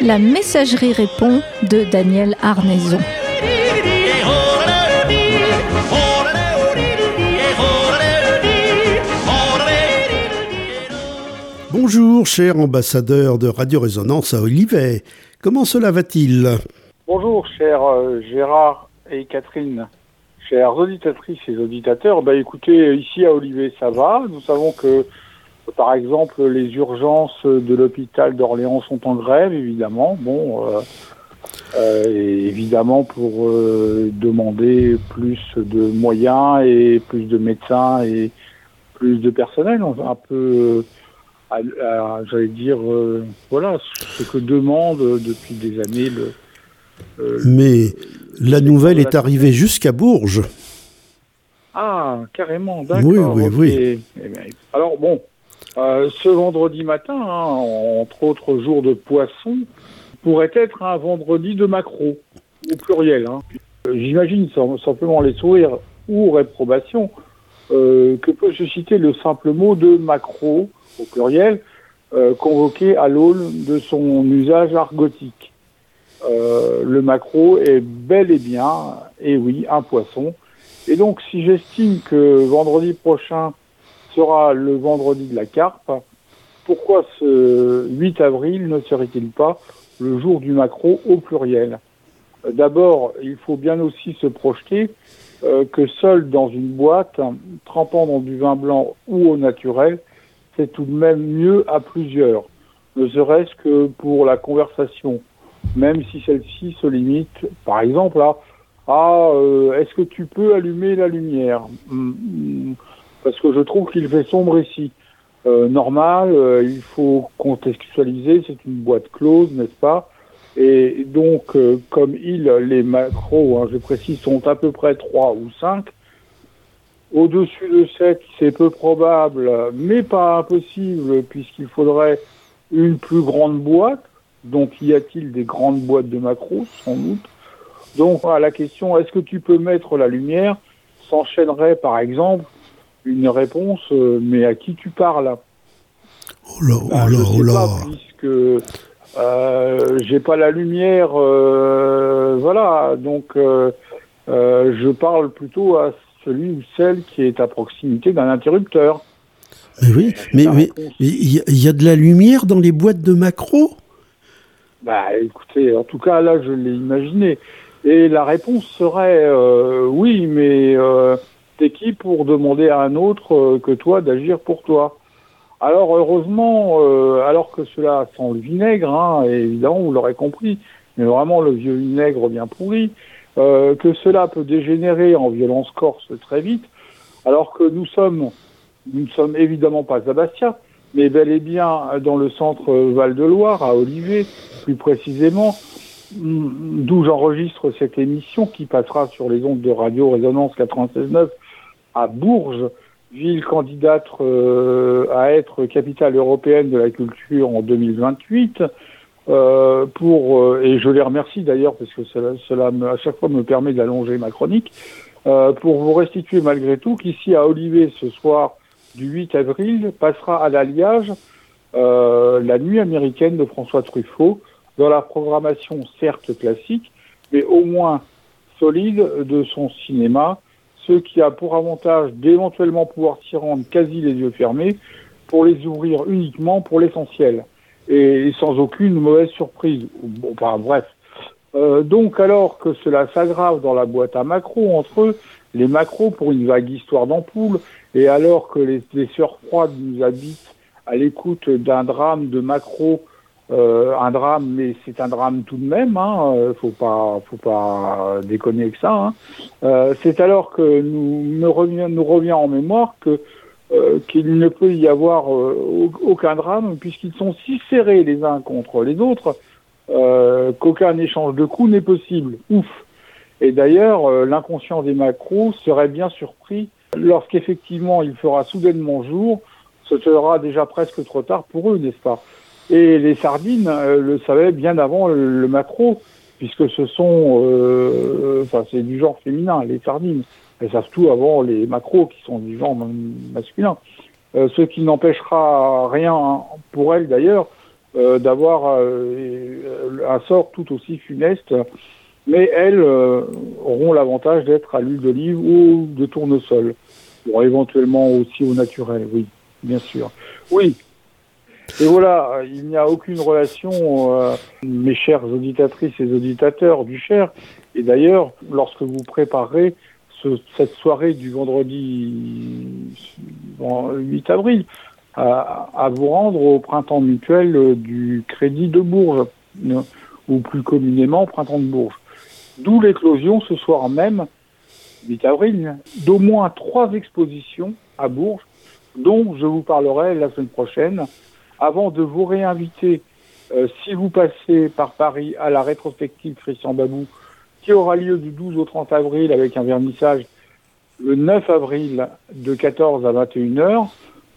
La messagerie répond de Daniel Arnaison. Bonjour, cher ambassadeur de Radio Résonance à Olivet. Comment cela va-t-il? Bonjour, cher euh, Gérard et Catherine. Chères auditatrices et auditateurs, bah écoutez, ici à Olivet, ça va. Nous savons que, par exemple, les urgences de l'hôpital d'Orléans sont en grève, évidemment. Bon, euh, euh, et évidemment pour demander plus de moyens et plus de médecins et plus de personnel, un peu j'allais dire, euh, voilà, ce que demande depuis des années le. Euh, Mais la nouvelle est arrivée jusqu'à Bourges. Ah, carrément, d'accord. Oui, oui, oui. Eh alors bon, euh, ce vendredi matin, hein, entre autres jours de poisson, pourrait être un vendredi de macro, au pluriel. Hein. J'imagine simplement les sourires ou réprobation que peut susciter le simple mot de macro au pluriel, euh, convoqué à l'aune de son usage argotique. Euh, le macro est bel et bien, et oui, un poisson. Et donc, si j'estime que vendredi prochain sera le vendredi de la carpe, pourquoi ce 8 avril ne serait-il pas le jour du macro au pluriel? D'abord, il faut bien aussi se projeter euh, que seul dans une boîte, trempant dans du vin blanc ou au naturel, c'est tout de même mieux à plusieurs, ne serait-ce que pour la conversation, même si celle-ci se limite, par exemple, à ah, est-ce que tu peux allumer la lumière? Hum, hum, Parce que je trouve qu'il fait sombre ici. Euh, normal, euh, il faut contextualiser, c'est une boîte close, n'est-ce pas? Et donc, comme il, les macros, hein, je précise, sont à peu près 3 ou 5, au-dessus de 7, c'est peu probable, mais pas impossible, puisqu'il faudrait une plus grande boîte. Donc, y a-t-il des grandes boîtes de macros Sans doute? Donc, à la question, est-ce que tu peux mettre la lumière? S'enchaînerait, par exemple, une réponse, euh, mais à qui tu parles? Oh là, oh ben, là, oh là. puisque euh, j'ai pas la lumière, euh, voilà. Donc, je parle plutôt à celui ou celle qui est à proximité d'un interrupteur. Mais oui, mais il y, a de la lumière dans les boîtes de macro? Bah écoutez, en tout cas là je l'ai imaginé. Et la réponse serait euh, oui, mais euh, t'es qui pour demander à un autre euh, que toi d'agir pour toi? Alors heureusement, euh, alors que cela sent le vinaigre, hein, évidemment vous l'aurez compris, mais vraiment le vieux vinaigre bien pourri, euh, que cela peut dégénérer en violence corse très vite, alors que nous sommes, nous ne sommes évidemment pas à Bastia, mais bel et bien dans le centre Val-de-Loire, à Olivier, plus précisément, d'où j'enregistre cette émission qui passera sur les ondes de Radio Résonance 96.9 à Bourges, ville candidate euh, à être capitale européenne de la culture en 2028. Euh, pour euh, et je les remercie d'ailleurs parce que cela, cela à chaque fois me permet d'allonger ma chronique euh, pour vous restituer malgré tout qu'ici à Olivet ce soir du 8 avril passera à l'alliage la nuit américaine de François Truffaut dans la programmation certes classique mais au moins solide de son cinéma ce qui a pour avantage d'éventuellement pouvoir s'y rendre quasi les yeux fermés pour les ouvrir uniquement pour l'essentiel et sans aucune mauvaise surprise. Bon, bref. Euh, donc, alors que cela s'aggrave dans la boîte à macros entre eux, les macros pour une vague histoire d'ampoule, et alors que les, les sœurs froides nous habitent à l'écoute d'un drame de macro, euh, un drame, mais c'est un drame tout de même, hein, euh, faut pas, faut pas déconner avec ça. Hein. Euh, c'est alors que nous, nous revient, nous revient en mémoire que euh, qu'il ne peut y avoir euh, aucun drame puisqu'ils sont si serrés les uns contre les autres euh, qu'aucun échange de coups n'est possible. Ouf. Et d'ailleurs, l'inconscient des macros serait bien surpris lorsqu'effectivement il fera soudainement jour, ce sera déjà presque trop tard pour eux, n'est-ce pas? Et les sardines euh, le savaient bien avant le, maquereau, puisque ce sont, euh, enfin, c'est du genre féminin, les sardines. Elles savent tout avant les maquereaux, qui sont du genre masculin. Euh, ce qui n'empêchera rien pour elles d'ailleurs d'avoir un sort tout aussi funeste, mais elles auront l'avantage d'être à l'huile d'olive ou de tournesol. Bon, éventuellement aussi au naturel, oui, bien sûr. Oui. Et voilà, il n'y a aucune relation, euh, mes chères auditatrices et auditateurs du Cher. Et d'ailleurs, lorsque vous préparez ce, cette soirée du vendredi 8 avril, à, à, vous rendre au printemps mutuel du Crédit de Bourges, ou plus communément au printemps de Bourges. D'où l'éclosion ce soir même, 8 avril, d'au moins trois expositions à Bourges, dont je vous parlerai la semaine prochaine, avant de vous réinviter, euh, si vous passez par Paris, à la rétrospective Christian Babou, qui aura lieu du 12 au 30 avril avec un vernissage le 9 avril de 14 à 21 heures,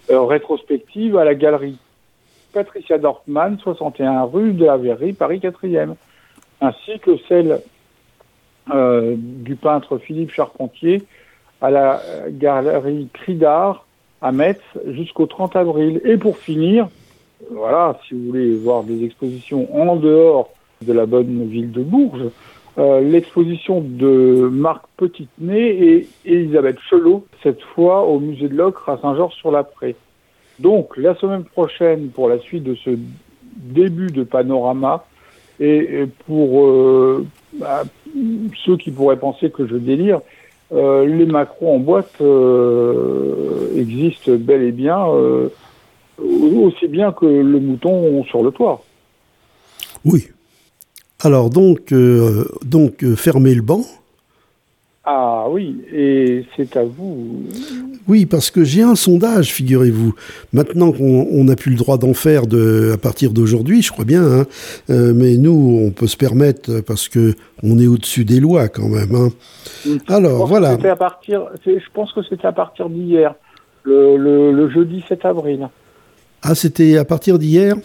euh, rétrospective à la galerie Patricia Dorfman, 61 rue de la Verrerie, Paris 4e, ainsi que celle euh, du peintre Philippe Charpentier à la galerie Cri d'Art à Metz jusqu'au 30 avril. Et pour finir, voilà, si vous voulez voir des expositions en dehors de la bonne ville de Bourges, euh, l'exposition de Marc Petitnay et Elisabeth Chelot, cette fois au musée de l'Ocre à Saint-Georges-sur-la-Prée. Donc, la semaine prochaine, pour la suite de ce début de panorama, et, pour euh, bah, ceux qui pourraient penser que je délire, euh, les macros en boîte existent bel et bien, aussi bien que le mouton sur le toit. Oui. Alors donc, euh, donc fermez le banc. Ah oui, et c'est à vous. Oui, parce que j'ai un sondage, figurez-vous. Maintenant qu'on n'a plus le droit d'en faire de, à partir d'aujourd'hui, je crois bien, hein, euh, mais nous, on peut se permettre parce que on est au-dessus des lois quand même. Hein. Alors voilà. À partir, je pense que c'était à partir d'hier, le, le, le, jeudi 7 avril. Ah, c'était à partir d'hier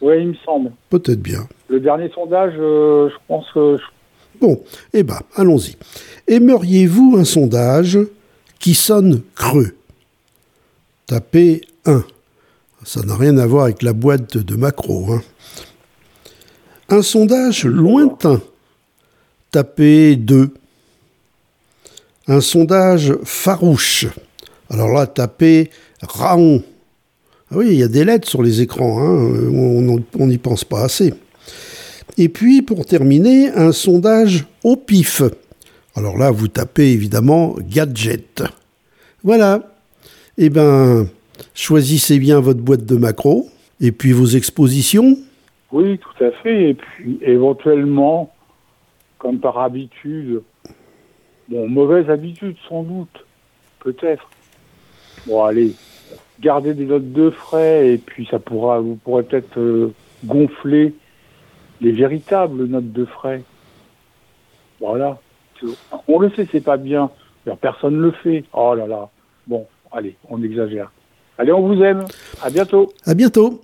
Oui, il me semble. Peut-être bien. Le dernier sondage, euh, je pense que. Bon, eh ben, allons-y. Aimeriez-vous un sondage qui sonne creux? Tapez 1. Ça n'a rien à voir avec la boîte de macro. Hein. Un sondage lointain. Tapez 2. Un sondage farouche. Alors là, tapez Raon. Ah oui, il y a des lettres sur les écrans. Hein. On n'y pense pas assez. Et puis, pour terminer, un sondage au pif. Alors là, vous tapez évidemment gadget. Voilà. Eh bien, choisissez bien votre boîte de macro et puis vos expositions. Oui, tout à fait. Et puis, éventuellement, comme par habitude, bon, mauvaise habitude sans doute, peut-être. Bon, allez, gardez des notes de frais et puis ça pourra, vous pourrez peut-être euh, gonfler les véritables notes de frais. Voilà. On le sait, c'est pas bien. Personne ne le fait. Oh là là. Bon, allez, on exagère. Allez, on vous aime. À bientôt. À bientôt.